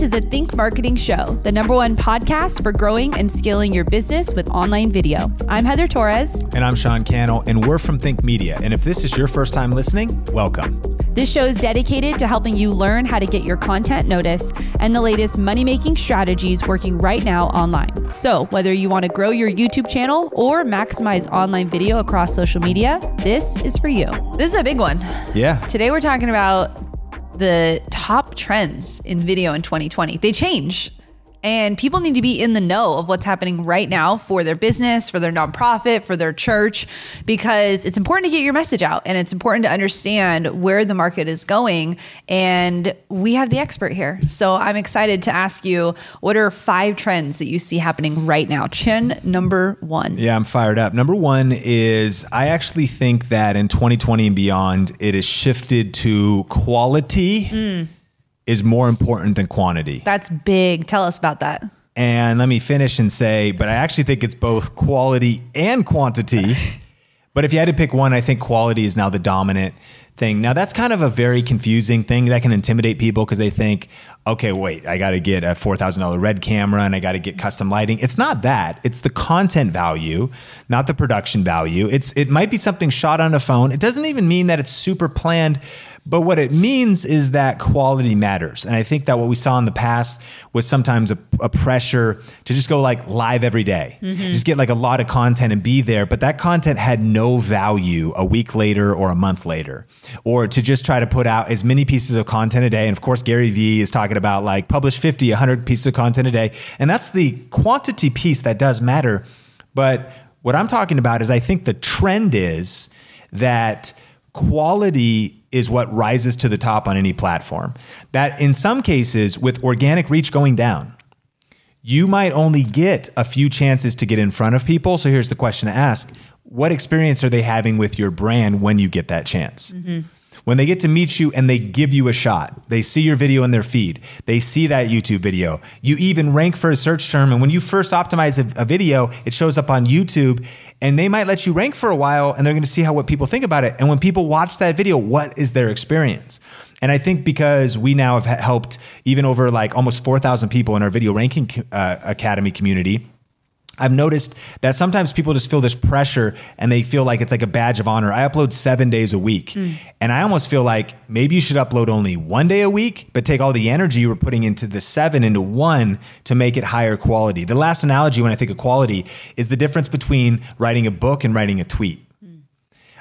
to the Think Marketing Show, the number one podcast for growing and scaling your business with online video. I'm Heather Torres. And I'm Sean Cannell, and we're from Think Media. And if this is your first time listening, welcome. This show is dedicated to helping you learn how to get your content noticed and the latest money making strategies working right now online. So, whether you want to grow your YouTube channel or maximize online video across social media, this is for you. This is a big one. Yeah. Today, we're talking about the top trends in video in 2020. They change. And people need to be in the know of what's happening right now for their business, for their nonprofit, for their church, because it's important to get your message out and it's important to understand where the market is going. And we have the expert here. So I'm excited to ask you what are five trends that you see happening right now? Chin number one. Yeah, I'm fired up. Number one is I actually think that in 2020 and beyond, it has shifted to quality. Mm is more important than quantity. That's big. Tell us about that. And let me finish and say, but I actually think it's both quality and quantity. but if you had to pick one, I think quality is now the dominant thing. Now, that's kind of a very confusing thing that can intimidate people because they think, okay, wait, I got to get a $4,000 red camera and I got to get custom lighting. It's not that. It's the content value, not the production value. It's it might be something shot on a phone. It doesn't even mean that it's super planned but what it means is that quality matters. And I think that what we saw in the past was sometimes a, a pressure to just go like live every day, mm-hmm. just get like a lot of content and be there. But that content had no value a week later or a month later, or to just try to put out as many pieces of content a day. And of course, Gary Vee is talking about like publish 50, 100 pieces of content a day. And that's the quantity piece that does matter. But what I'm talking about is I think the trend is that quality is what rises to the top on any platform. That in some cases, with organic reach going down, you might only get a few chances to get in front of people. So here's the question to ask What experience are they having with your brand when you get that chance? Mm-hmm. When they get to meet you and they give you a shot, they see your video in their feed, they see that YouTube video, you even rank for a search term. And when you first optimize a, a video, it shows up on YouTube and they might let you rank for a while and they're going to see how what people think about it. And when people watch that video, what is their experience? And I think because we now have helped even over like almost 4,000 people in our video ranking uh, academy community I've noticed that sometimes people just feel this pressure and they feel like it's like a badge of honor. I upload seven days a week. Mm. And I almost feel like maybe you should upload only one day a week, but take all the energy you were putting into the seven into one to make it higher quality. The last analogy when I think of quality is the difference between writing a book and writing a tweet.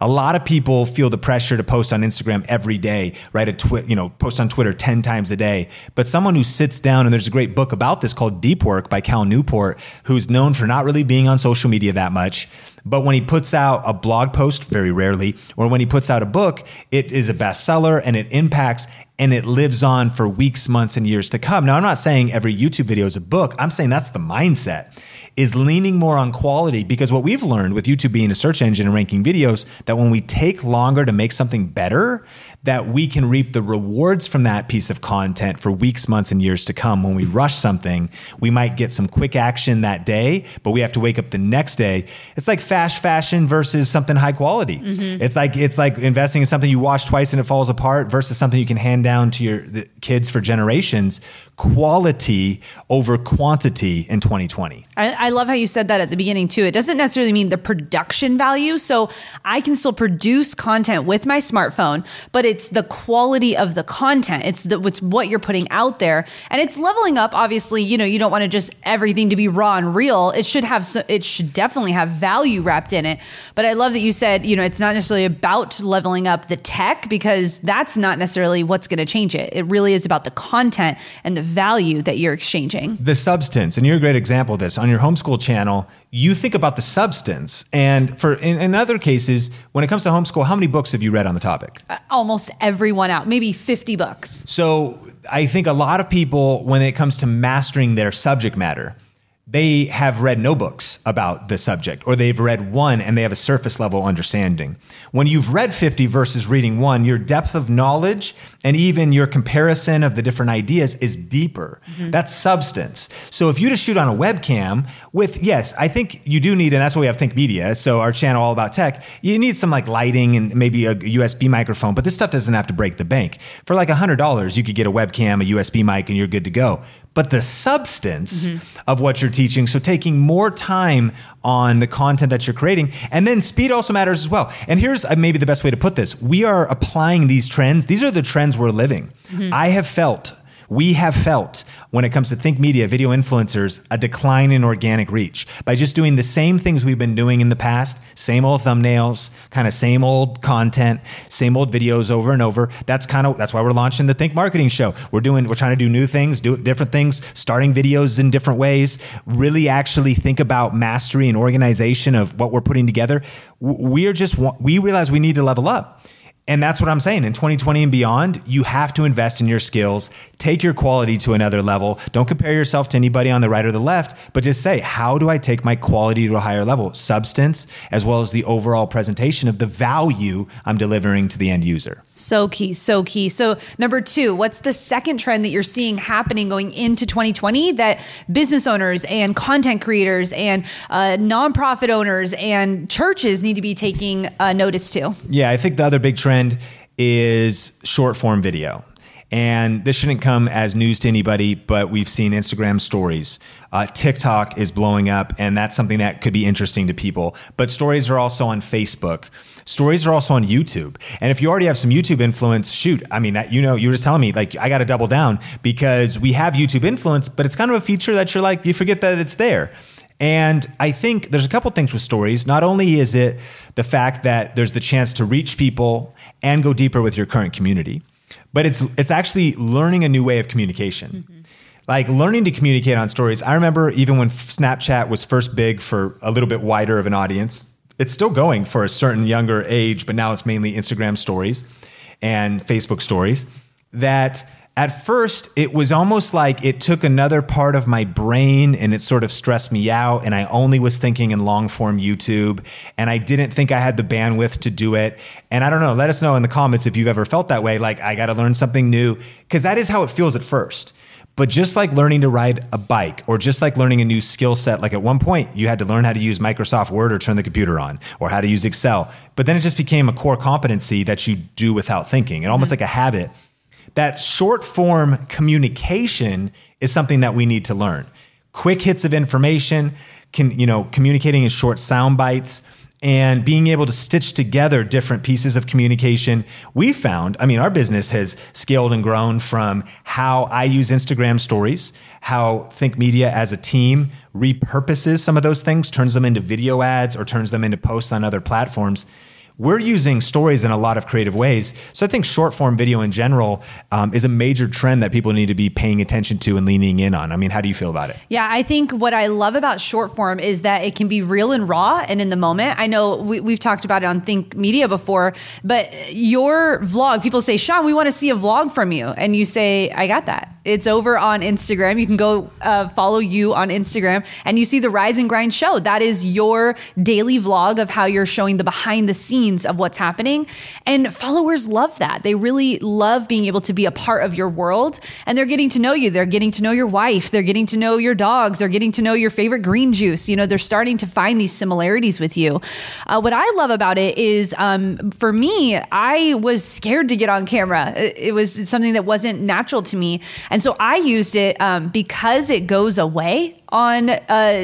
A lot of people feel the pressure to post on Instagram every day, write a tweet, you know, post on Twitter 10 times a day. But someone who sits down, and there's a great book about this called Deep Work by Cal Newport, who's known for not really being on social media that much. But when he puts out a blog post, very rarely, or when he puts out a book, it is a bestseller and it impacts and it lives on for weeks, months, and years to come. Now, I'm not saying every YouTube video is a book. I'm saying that's the mindset is leaning more on quality because what we've learned with YouTube being a search engine and ranking videos that when we take longer to make something better, that we can reap the rewards from that piece of content for weeks, months, and years to come. When we rush something, we might get some quick action that day, but we have to wake up the next day. It's like fast fashion versus something high quality. Mm-hmm. It's like it's like investing in something you wash twice and it falls apart versus something you can hand down to your kids for generations quality over quantity in 2020. I, I, love how you said that at the beginning too. It doesn't necessarily mean the production value. So I can still produce content with my smartphone, but it's the quality of the content. It's the, it's what you're putting out there, and it's leveling up. Obviously, you know you don't want to just everything to be raw and real. It should have it should definitely have value wrapped in it. But I love that you said you know it's not necessarily about leveling up the tech because that's not necessarily what's going to change it. It really is about the content and the value that you're exchanging. The substance, and you're a great example of this. On your homeschool channel, you think about the substance. And for in, in other cases, when it comes to homeschool, how many books have you read on the topic? Uh, almost everyone out, maybe 50 books. So I think a lot of people, when it comes to mastering their subject matter, they have read no books about the subject, or they've read one and they have a surface level understanding. When you've read 50 versus reading one, your depth of knowledge and even your comparison of the different ideas is deeper. Mm-hmm. That's substance. So if you just shoot on a webcam with, yes, I think you do need, and that's why we have Think Media. So our channel all about tech, you need some like lighting and maybe a USB microphone, but this stuff doesn't have to break the bank. For like $100, you could get a webcam, a USB mic, and you're good to go but the substance mm-hmm. of what you're teaching. So taking more time on the content that you're creating. And then speed also matters as well. And here's uh, maybe the best way to put this we are applying these trends, these are the trends we're living. Mm-hmm. I have felt we have felt when it comes to Think Media video influencers a decline in organic reach by just doing the same things we've been doing in the past, same old thumbnails, kind of same old content, same old videos over and over. That's kind of that's why we're launching the Think Marketing Show. We're doing we're trying to do new things, do different things, starting videos in different ways, really actually think about mastery and organization of what we're putting together. We are just we realize we need to level up. And that's what I'm saying. In 2020 and beyond, you have to invest in your skills, take your quality to another level. Don't compare yourself to anybody on the right or the left, but just say, how do I take my quality to a higher level? Substance, as well as the overall presentation of the value I'm delivering to the end user. So key, so key. So, number two, what's the second trend that you're seeing happening going into 2020 that business owners and content creators and uh, nonprofit owners and churches need to be taking uh, notice to? Yeah, I think the other big trend trend is short form video. And this shouldn't come as news to anybody, but we've seen Instagram stories. Uh, TikTok is blowing up, and that's something that could be interesting to people. But stories are also on Facebook. Stories are also on YouTube. And if you already have some YouTube influence, shoot, I mean, you know, you were just telling me, like, I got to double down because we have YouTube influence, but it's kind of a feature that you're like, you forget that it's there. And I think there's a couple things with stories. Not only is it the fact that there's the chance to reach people and go deeper with your current community, but it's it's actually learning a new way of communication. Mm-hmm. Like learning to communicate on stories. I remember even when Snapchat was first big for a little bit wider of an audience. It's still going for a certain younger age, but now it's mainly Instagram stories and Facebook stories that at first it was almost like it took another part of my brain and it sort of stressed me out and i only was thinking in long form youtube and i didn't think i had the bandwidth to do it and i don't know let us know in the comments if you've ever felt that way like i got to learn something new because that is how it feels at first but just like learning to ride a bike or just like learning a new skill set, like at one point you had to learn how to use Microsoft Word or turn the computer on or how to use Excel. But then it just became a core competency that you do without thinking and almost mm-hmm. like a habit that short form communication is something that we need to learn. Quick hits of information, can, you know, communicating in short sound bites and being able to stitch together different pieces of communication. We found, I mean, our business has scaled and grown from how I use Instagram stories, how Think Media as a team repurposes some of those things, turns them into video ads or turns them into posts on other platforms we're using stories in a lot of creative ways. So I think short form video in general um, is a major trend that people need to be paying attention to and leaning in on. I mean, how do you feel about it? Yeah, I think what I love about short form is that it can be real and raw and in the moment. I know we, have talked about it on Think Media before, but your vlog, people say, Sean, we want to see a vlog from you. And you say, I got that. It's over on Instagram. You can go uh, follow you on Instagram and you see the Rise and Grind show. That is your daily vlog of how you're showing the behind the scenes of what's happening. And followers love that. They really love being able to be a part of your world and they're getting to know you. They're getting to know your wife. They're getting to know your dogs. They're getting to know your favorite green juice. You know, they're starting to find these similarities with you. Uh, what I love about it is um, for me, I was scared to get on camera. It, it was something that wasn't natural to me. And so I used it um, because it goes away on uh,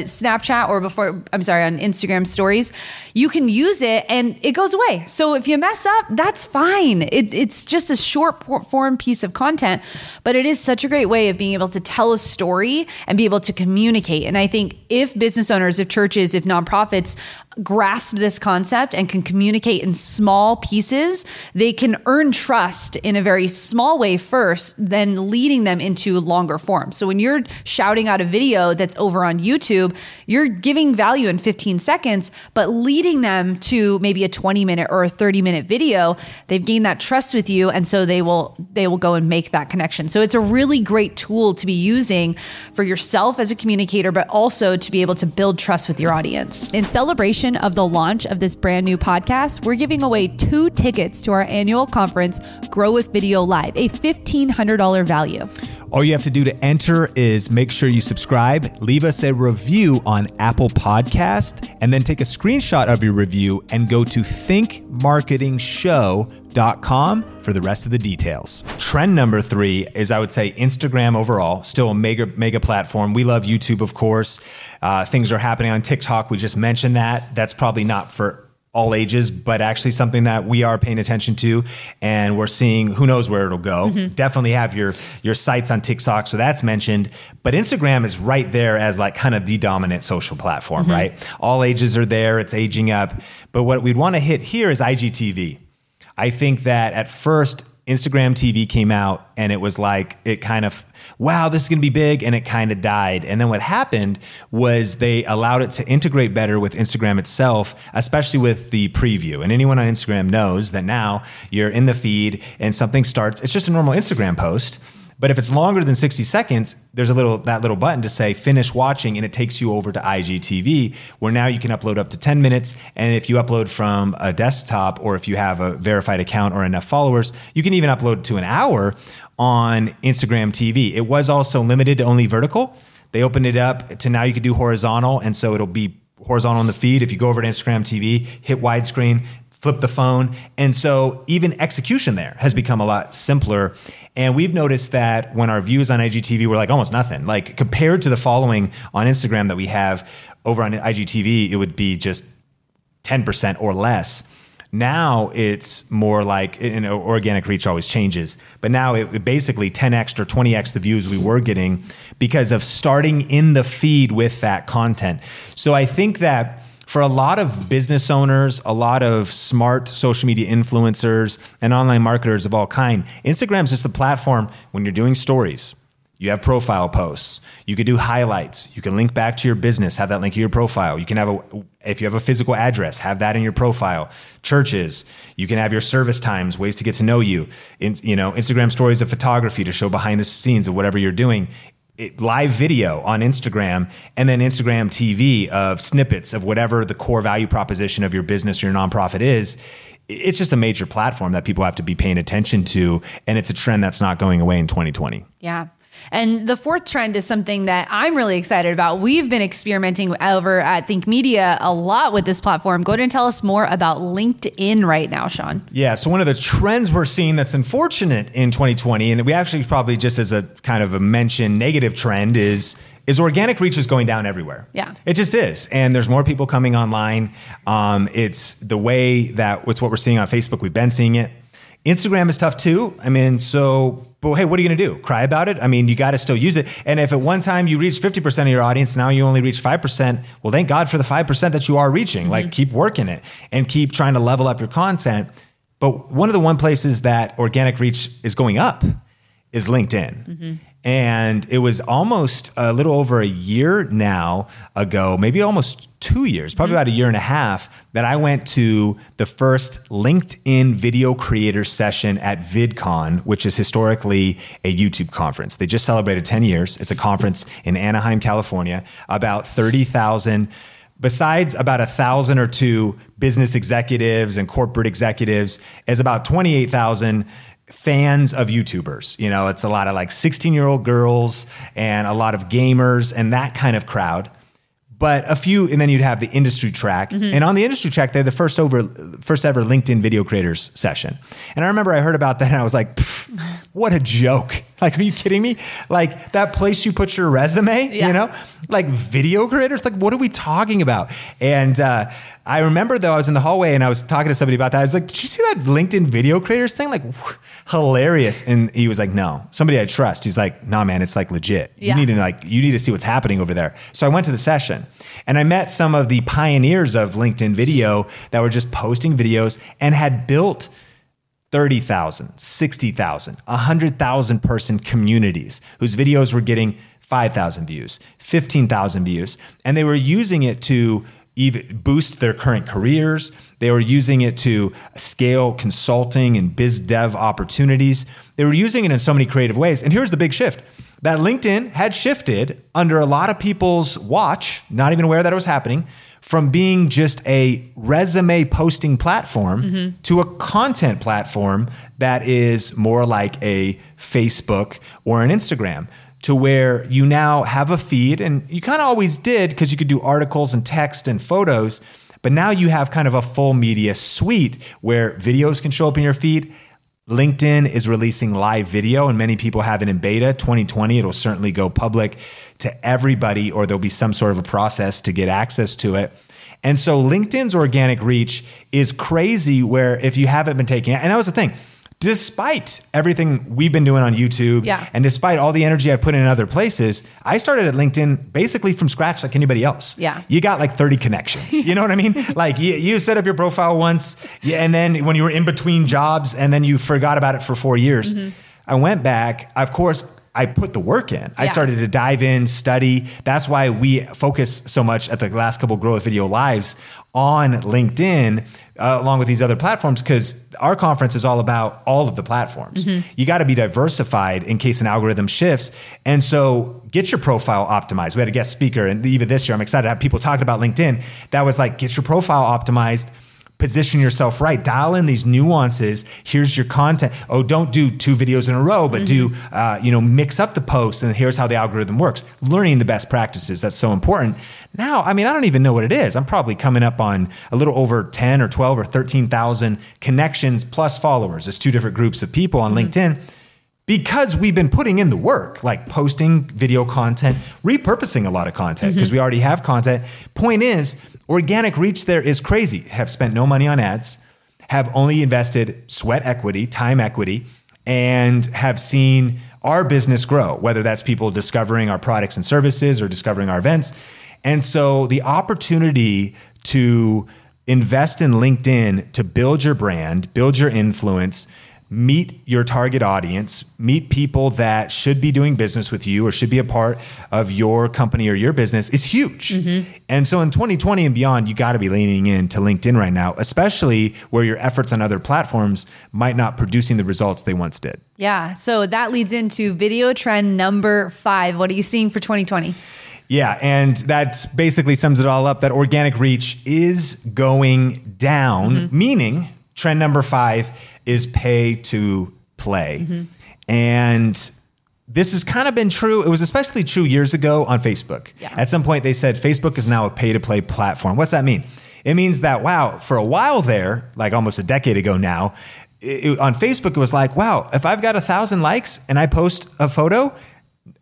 Snapchat or before, I'm sorry, on Instagram stories, you can use it and it goes away. So if you mess up, that's fine. It, it's just a short form piece of content, but it is such a great way of being able to tell a story and be able to communicate. And I think if business owners, if churches, if nonprofits grasp this concept and can communicate in small pieces, they can earn trust in a very small way first, then leading them into longer form. So when you're shouting out a video that's over on YouTube, you're giving value in 15 seconds, but leading them to maybe a 20 minute or a 30 minute video, they've gained that trust with you and so they will they will go and make that connection. So it's a really great tool to be using for yourself as a communicator but also to be able to build trust with your audience. In celebration of the launch of this brand new podcast, we're giving away two tickets to our annual conference, Grow with Video Live, a $1,500 value. All you have to do to enter is make sure you subscribe, leave us a review on Apple Podcast, and then take a screenshot of your review and go to thinkmarketingshow.com for the rest of the details. Trend number three is, I would say, Instagram overall, still a mega, mega platform. We love YouTube, of course. Uh, things are happening on TikTok. We just mentioned that. That's probably not for all ages, but actually something that we are paying attention to, and we're seeing who knows where it'll go. Mm-hmm. Definitely have your your sights on TikTok, so that's mentioned. But Instagram is right there as like kind of the dominant social platform, mm-hmm. right? All ages are there. It's aging up. But what we'd want to hit here is IGTV. I think that at first Instagram TV came out and it was like, it kind of, wow, this is going to be big. And it kind of died. And then what happened was they allowed it to integrate better with Instagram itself, especially with the preview. And anyone on Instagram knows that now you're in the feed and something starts, it's just a normal Instagram post but if it's longer than 60 seconds, there's a little that little button to say finish watching and it takes you over to IGTV where now you can upload up to 10 minutes and if you upload from a desktop or if you have a verified account or enough followers, you can even upload to an hour on Instagram TV. It was also limited to only vertical. They opened it up to now you can do horizontal and so it'll be horizontal on the feed. If you go over to Instagram TV, hit widescreen, flip the phone. And so even execution there has become a lot simpler. And we've noticed that when our views on IGTV were like almost nothing, like compared to the following on Instagram that we have over on IGTV, it would be just 10% or less. Now it's more like, you know, organic reach always changes, but now it basically 10x or 20x the views we were getting because of starting in the feed with that content. So I think that for a lot of business owners, a lot of smart social media influencers, and online marketers of all kind, Instagram is just a platform when you're doing stories. You have profile posts. You can do highlights. You can link back to your business, have that link to your profile. You can have a, if you have a physical address, have that in your profile. Churches, you can have your service times, ways to get to know you. In, you know, Instagram stories of photography to show behind the scenes of whatever you're doing live video on Instagram and then Instagram TV of snippets of whatever the core value proposition of your business or your nonprofit is. It's just a major platform that people have to be paying attention to. And it's a trend that's not going away in 2020. Yeah. And the fourth trend is something that I'm really excited about. We've been experimenting over at Think Media a lot with this platform. Go ahead and tell us more about LinkedIn right now, Sean. Yeah. So, one of the trends we're seeing that's unfortunate in 2020, and we actually probably just as a kind of a mention negative trend is is organic reach is going down everywhere. Yeah, it just is, and there's more people coming online. Um, it's the way that it's what we're seeing on Facebook. We've been seeing it. Instagram is tough too. I mean, so, but hey, what are you going to do? Cry about it? I mean, you got to still use it. And if at one time you reach 50% of your audience, now you only reach 5%, well, thank God for the 5% that you are reaching. Mm-hmm. Like, keep working it and keep trying to level up your content. But one of the one places that organic reach is going up is LinkedIn. Mm-hmm. And it was almost a little over a year now ago, maybe almost two years, probably about a year and a half, that I went to the first LinkedIn video creator session at VidCon, which is historically a YouTube conference. They just celebrated 10 years. It's a conference in Anaheim, California, about 30,000 besides about a thousand or two business executives and corporate executives, is about 28,000 fans of YouTubers. You know, it's a lot of like 16 year old girls and a lot of gamers and that kind of crowd. But a few, and then you'd have the industry track. Mm-hmm. And on the industry track, they had the first over, first ever LinkedIn video creators session. And I remember I heard about that and I was like, what a joke. Like, are you kidding me? Like that place you put your resume, Yeah. you know, like video creators. Like, what are we talking about? And uh, I remember though, I was in the hallway and I was talking to somebody about that. I was like, did you see that LinkedIn video creators thing? Like, hilarious. And he was like, no, somebody I trust. He's like, nah, man, it's like legit. Yeah. You need to like, you need to see what's happening over there. So I went to the session and I met some of the pioneers of LinkedIn video that were just posting videos and had built 30,000, 60,000, 100,000 person communities whose videos were getting 5,000 views, 15,000 views. And they were using it to even boost their current careers. They were using it to scale consulting and biz dev opportunities. They were using it in so many creative ways. And here's the big shift that LinkedIn had shifted under a lot of people's watch, not even aware that it was happening, from being just a resume posting platform mm-hmm. to a content platform that is more like a Facebook or an Instagram. To where you now have a feed, and you kind of always did because you could do articles and text and photos, but now you have kind of a full media suite where videos can show up in your feed. LinkedIn is releasing live video, and many people have it in beta. 2020, it'll certainly go public to everybody, or there'll be some sort of a process to get access to it. And so LinkedIn's organic reach is crazy, where if you haven't been taking it, and that was the thing, despite everything we've been doing on YouTube, Yeah. and despite all the energy I put in other places, I started at LinkedIn basically from scratch like anybody else. Yeah. You got like 30 connections. You know what I mean? like you, you set up your profile once, yeah, and then when you were in between jobs, and then you forgot about it for four years. Mm-hmm. I went back. Of course, I put the work in. I started to dive in, study. That's why we focus so much at the last couple of Grow Video lives on LinkedIn, uh, along with these other platforms, because our conference is all about all of the platforms. You got to be diversified in case an algorithm shifts. And so get your profile optimized. We had a guest speaker, and even this year, I'm excited to have people talking about LinkedIn. That was like, get your profile optimized position yourself right. Dial in these nuances. Here's your content. Oh don't do two videos in a row but do mm-hmm. uh, you know mix up the posts and here's how the algorithm works. Learning the best practices that's so important. Now i mean i don't even know what it is. I'm probably coming up on a little over 10 or 12 or 13000 connections plus followers. It's two different groups of people on mm-hmm. linkedin. Because we've been putting in the work, like posting video content, repurposing a lot of content because mm-hmm. we already have content. Point is, organic reach there is crazy. Have spent no money on ads, have only invested sweat equity, time equity, and have seen our business grow, whether that's people discovering our products and services or discovering our events. And so the opportunity to invest in LinkedIn to build your brand, build your influence, meet your target audience, meet people that should be doing business with you or should be a part of your company or your business is huge. Mm-hmm. And so in 2020 and beyond, you got to be leaning into LinkedIn right now, especially where your efforts on other platforms might not producing the results they once did. Yeah. So that leads into video trend number five. What are you seeing for 2020? Yeah, and that basically sums it all up that organic reach is going down, mm-hmm. meaning trend number five is pay to play. And this has kind of been true. It was especially true years ago on Facebook. Yeah. At some point, they said Facebook is now a pay to play platform. What's that mean? It means that, wow, for a while there, like almost a decade ago now, it- on Facebook, it was like, wow, if I've got a thousand likes and I post a photo,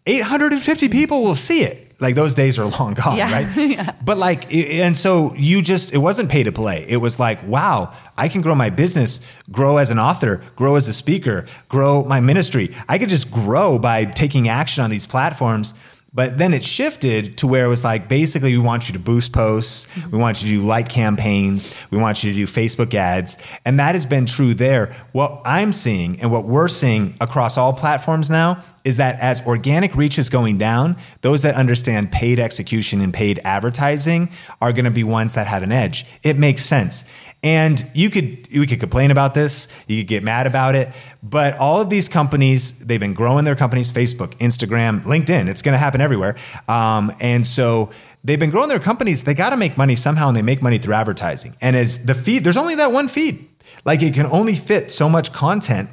850 people will see it. Like those days are long gone, Yeah. right? Yeah. But like, and so you just, it wasn't pay to play. It was like, wow, I can grow my business, grow as an author, grow as a speaker, grow my ministry. I could just grow by taking action on these platforms. But then it shifted to where it was like, basically, we want you to boost posts. We want you to do like campaigns. We want you to do Facebook ads. And that has been true there. What I'm seeing and what we're seeing across all platforms now is that as organic reach is going down, those that understand paid execution and paid advertising are going to be ones that have an edge. It makes sense. And you could we could complain about this, you could get mad about it, but all of these companies they've been growing their companies, Facebook, Instagram, LinkedIn. It's going to happen everywhere, um, and so they've been growing their companies. They got to make money somehow, and they make money through advertising. And as the feed, there's only that one feed. Like it can only fit so much content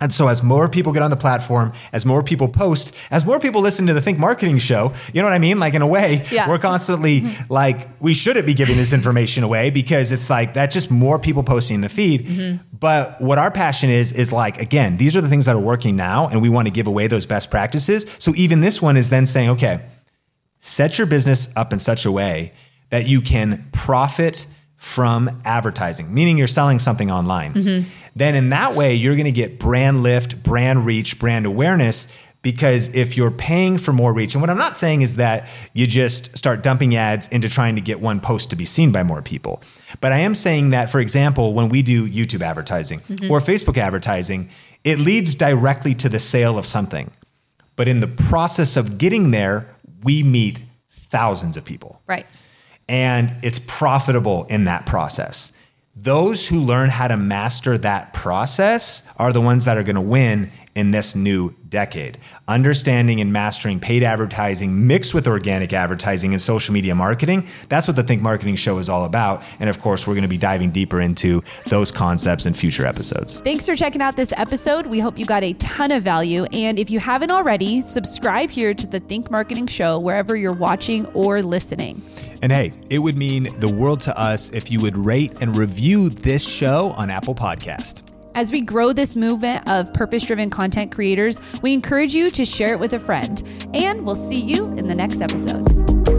And so, as more people get on the platform, as more people post, as more people listen to the Think Marketing Show, you know what I mean? Like, in a way, Yeah. we're constantly like, we shouldn't be giving this information away because it's like that's just more people posting in the feed. Mm-hmm. But what our passion is, is like, again, these are the things that are working now, and we want to give away those best practices. So, even this one is then saying, okay, set your business up in such a way that you can profit from advertising, meaning you're selling something online. Mm-hmm. Then in that way, you're going to get brand lift, brand reach, brand awareness. Because if you're paying for more reach, and what I'm not saying is that you just start dumping ads into trying to get one post to be seen by more people. But I am saying that, for example, when we do YouTube advertising mm-hmm. or Facebook advertising, it leads directly to the sale of something. But in the process of getting there, we meet thousands of people. Right. And it's profitable in that process. Those who learn how to master that process are the ones that are going to win in this new decade. Understanding and mastering paid advertising mixed with organic advertising and social media marketing, that's what the Think Marketing Show is all about. And of course, we're going to be diving deeper into those concepts in future episodes. Thanks for checking out this episode. We hope you got a ton of value. And if you haven't already, subscribe here to the Think Marketing Show wherever you're watching or listening. And hey, it would mean the world to us if you would rate and review this show on Apple Podcast. As we grow this movement of purpose driven content creators, we encourage you to share it with a friend. And we'll see you in the next episode.